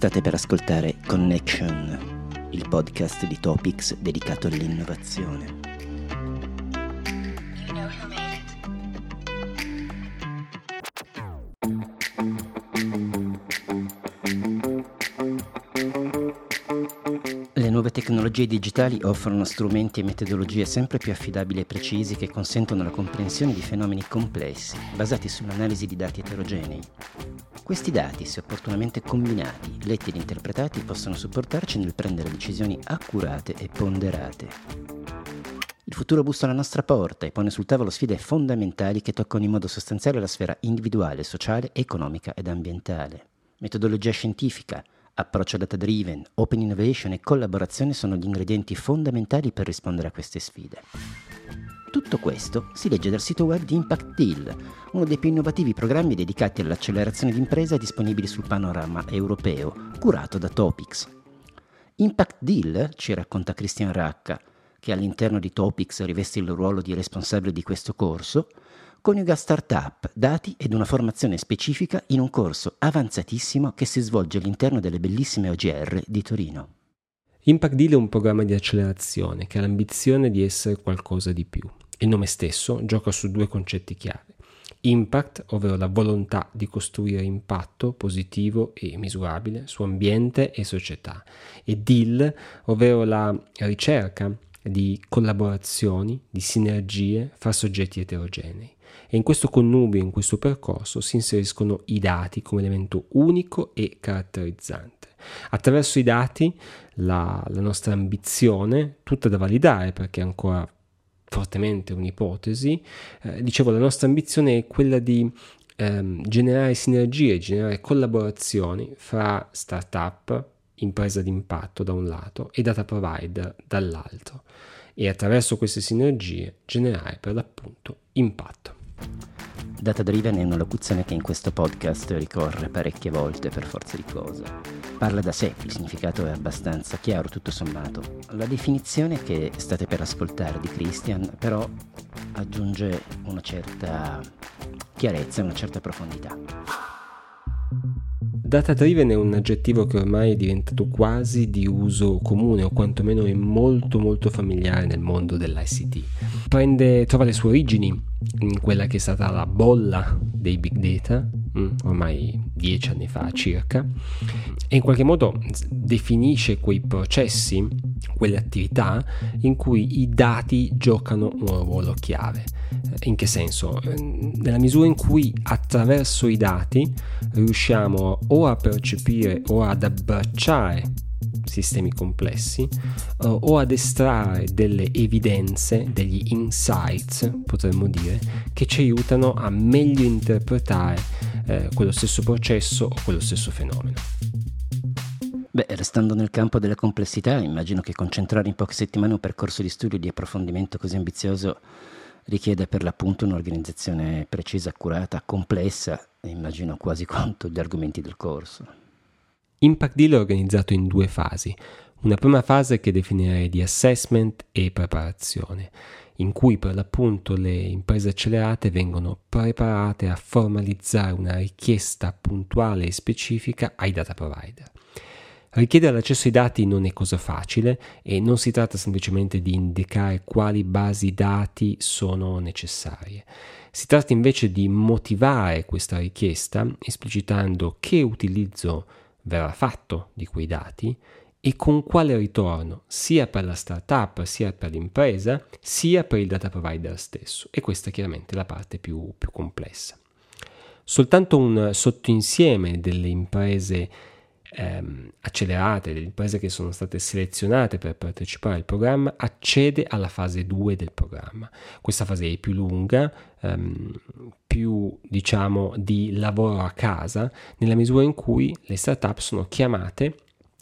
State per ascoltare Connection, il podcast di Topics dedicato all'innovazione. Le nuove tecnologie digitali offrono strumenti e metodologie sempre più affidabili e precisi che consentono la comprensione di fenomeni complessi, basati sull'analisi di dati eterogenei. Questi dati, se opportunamente combinati, letti ed interpretati, possono supportarci nel prendere decisioni accurate e ponderate. Il futuro bussa alla nostra porta e pone sul tavolo sfide fondamentali che toccano in modo sostanziale la sfera individuale, sociale, economica ed ambientale. Metodologia scientifica, approccio data driven, open innovation e collaborazione sono gli ingredienti fondamentali per rispondere a queste sfide. Tutto questo si legge dal sito web di Impact Deal, uno dei più innovativi programmi dedicati all'accelerazione d'impresa disponibili sul panorama europeo, curato da Topics. Impact Deal, ci racconta Christian Racca, che all'interno di Topics riveste il ruolo di responsabile di questo corso, coniuga startup, dati ed una formazione specifica in un corso avanzatissimo che si svolge all'interno delle bellissime OGR di Torino. Impact Deal è un programma di accelerazione che ha l'ambizione di essere qualcosa di più. Il nome stesso gioca su due concetti chiave. Impact, ovvero la volontà di costruire impatto positivo e misurabile su ambiente e società, e Deal, ovvero la ricerca di collaborazioni, di sinergie fra soggetti eterogenei. E in questo connubio, in questo percorso, si inseriscono i dati come elemento unico e caratterizzante. Attraverso i dati la, la nostra ambizione, tutta da validare perché ancora fortemente un'ipotesi, eh, dicevo la nostra ambizione è quella di ehm, generare sinergie, generare collaborazioni fra startup, impresa d'impatto da un lato e data provider dall'altro e attraverso queste sinergie generare per l'appunto impatto. Data driven è una locuzione che in questo podcast ricorre parecchie volte per forza di cose. Parla da sé, il significato è abbastanza chiaro tutto sommato. La definizione che state per ascoltare di Christian però aggiunge una certa chiarezza una certa profondità. Data driven è un aggettivo che ormai è diventato quasi di uso comune o quantomeno è molto molto familiare nel mondo dell'ICT. Prende, trova le sue origini in quella che è stata la bolla dei big data, ormai dieci anni fa circa, e in qualche modo definisce quei processi, quelle attività in cui i dati giocano un ruolo chiave. In che senso? Nella misura in cui attraverso i dati riusciamo o a percepire o ad abbracciare sistemi complessi uh, o ad estrarre delle evidenze, degli insights, potremmo dire, che ci aiutano a meglio interpretare eh, quello stesso processo o quello stesso fenomeno. Beh, restando nel campo della complessità, immagino che concentrare in poche settimane un percorso di studio e di approfondimento così ambizioso richiede per l'appunto un'organizzazione precisa, accurata, complessa, e immagino quasi quanto gli argomenti del corso. Impact Deal è organizzato in due fasi. Una prima fase che definirei di assessment e preparazione, in cui per l'appunto le imprese accelerate vengono preparate a formalizzare una richiesta puntuale e specifica ai data provider. Richiedere l'accesso ai dati non è cosa facile e non si tratta semplicemente di indicare quali basi dati sono necessarie. Si tratta invece di motivare questa richiesta esplicitando che utilizzo verrà fatto di quei dati e con quale ritorno sia per la startup sia per l'impresa sia per il data provider stesso e questa è chiaramente la parte più, più complessa. Soltanto un sottoinsieme delle imprese ehm, accelerate, delle imprese che sono state selezionate per partecipare al programma, accede alla fase 2 del programma. Questa fase è più lunga, ehm, più diciamo di lavoro a casa, nella misura in cui le startup sono chiamate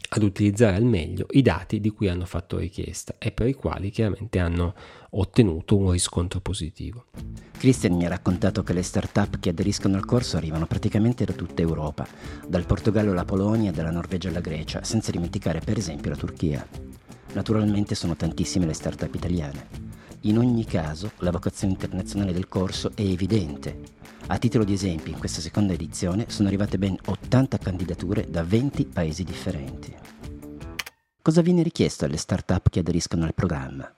ad utilizzare al meglio i dati di cui hanno fatto richiesta e per i quali chiaramente hanno ottenuto un riscontro positivo. Christian mi ha raccontato che le start-up che aderiscono al corso arrivano praticamente da tutta Europa, dal Portogallo alla Polonia, dalla Norvegia alla Grecia, senza dimenticare per esempio la Turchia. Naturalmente sono tantissime le start-up italiane. In ogni caso, la vocazione internazionale del corso è evidente. A titolo di esempio, in questa seconda edizione sono arrivate ben 80 candidature da 20 paesi differenti. Cosa viene richiesto alle start-up che aderiscono al programma?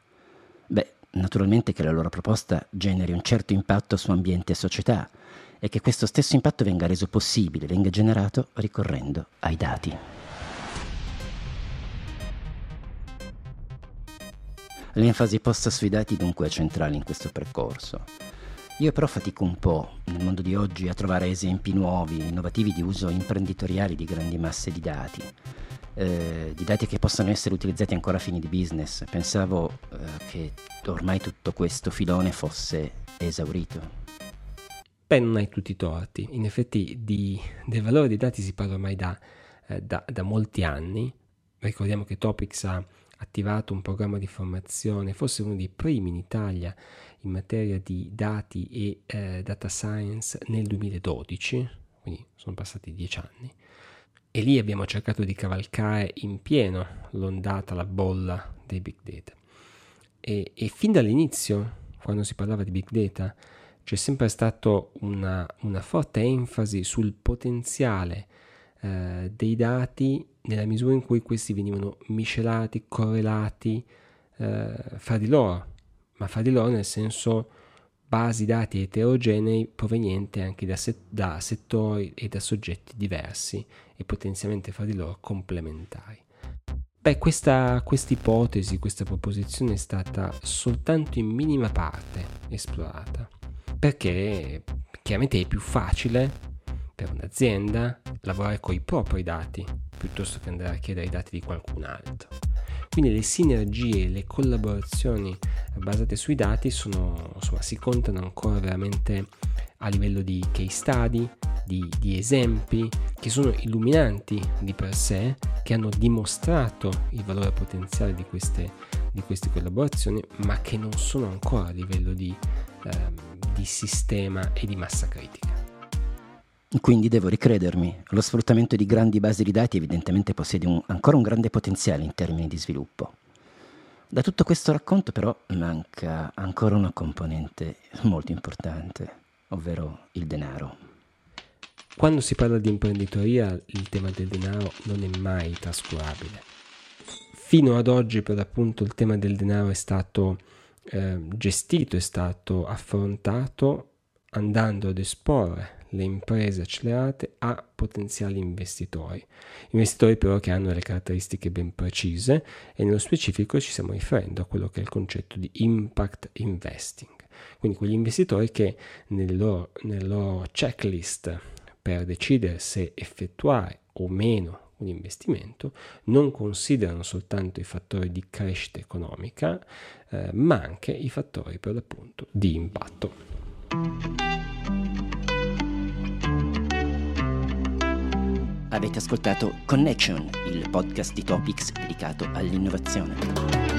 Beh, naturalmente che la loro proposta generi un certo impatto su ambiente e società e che questo stesso impatto venga reso possibile, venga generato ricorrendo ai dati. L'enfasi posta sui dati dunque è centrale in questo percorso. Io però fatico un po' nel mondo di oggi a trovare esempi nuovi, innovativi di uso imprenditoriale di grandi masse di dati, eh, di dati che possano essere utilizzati ancora a fini di business. Pensavo eh, che ormai tutto questo filone fosse esaurito. Non hai tutti i torti. In effetti di, del valore dei dati si parla ormai da, eh, da, da molti anni. Ricordiamo che Topics ha attivato un programma di formazione, forse uno dei primi in Italia in materia di dati e eh, data science nel 2012, quindi sono passati dieci anni. E lì abbiamo cercato di cavalcare in pieno l'ondata, la bolla dei big data. E, e fin dall'inizio, quando si parlava di big data, c'è sempre stata una, una, forte enfasi sul potenziale eh, dei dati nella misura in cui questi venivano miscelati, correlati eh, fra di loro, ma fra di loro nel senso basi dati eterogenei provenienti anche da, set- da settori e da soggetti diversi e potenzialmente fra di loro complementari. Beh, questa ipotesi, questa proposizione è stata soltanto in minima parte esplorata, perché chiaramente è più facile per un'azienda lavorare con i propri dati piuttosto che andare a chiedere i dati di qualcun altro. Quindi le sinergie, le collaborazioni basate sui dati sono, insomma, si contano ancora veramente a livello di case study, di, di, esempi che sono illuminanti di per sé, che hanno dimostrato il valore potenziale di queste, di queste collaborazioni, ma che non sono ancora a livello di, eh, di sistema e di massa critica. Quindi devo ricredermi, lo sfruttamento di grandi basi di dati evidentemente possiede un, ancora un grande potenziale in termini di sviluppo. Da tutto questo racconto però manca ancora una componente molto importante, ovvero il denaro. Quando si parla di imprenditoria il tema del denaro non è mai trascurabile. Fino ad oggi per l'appunto il tema del denaro è stato eh, gestito, è stato affrontato andando ad esporre le imprese accelerate a potenziali investitori. Investitori però che hanno delle caratteristiche ben precise e nello specifico ci stiamo riferendo a quello che è il concetto di impact investing. Quindi quegli investitori che nel loro, nel loro checklist per decidere se effettuare o meno un investimento non considerano soltanto i fattori di crescita economica, eh, ma anche i fattori per l'appunto di impatto. Avete ascoltato Connection, il podcast di Topics dedicato all'innovazione.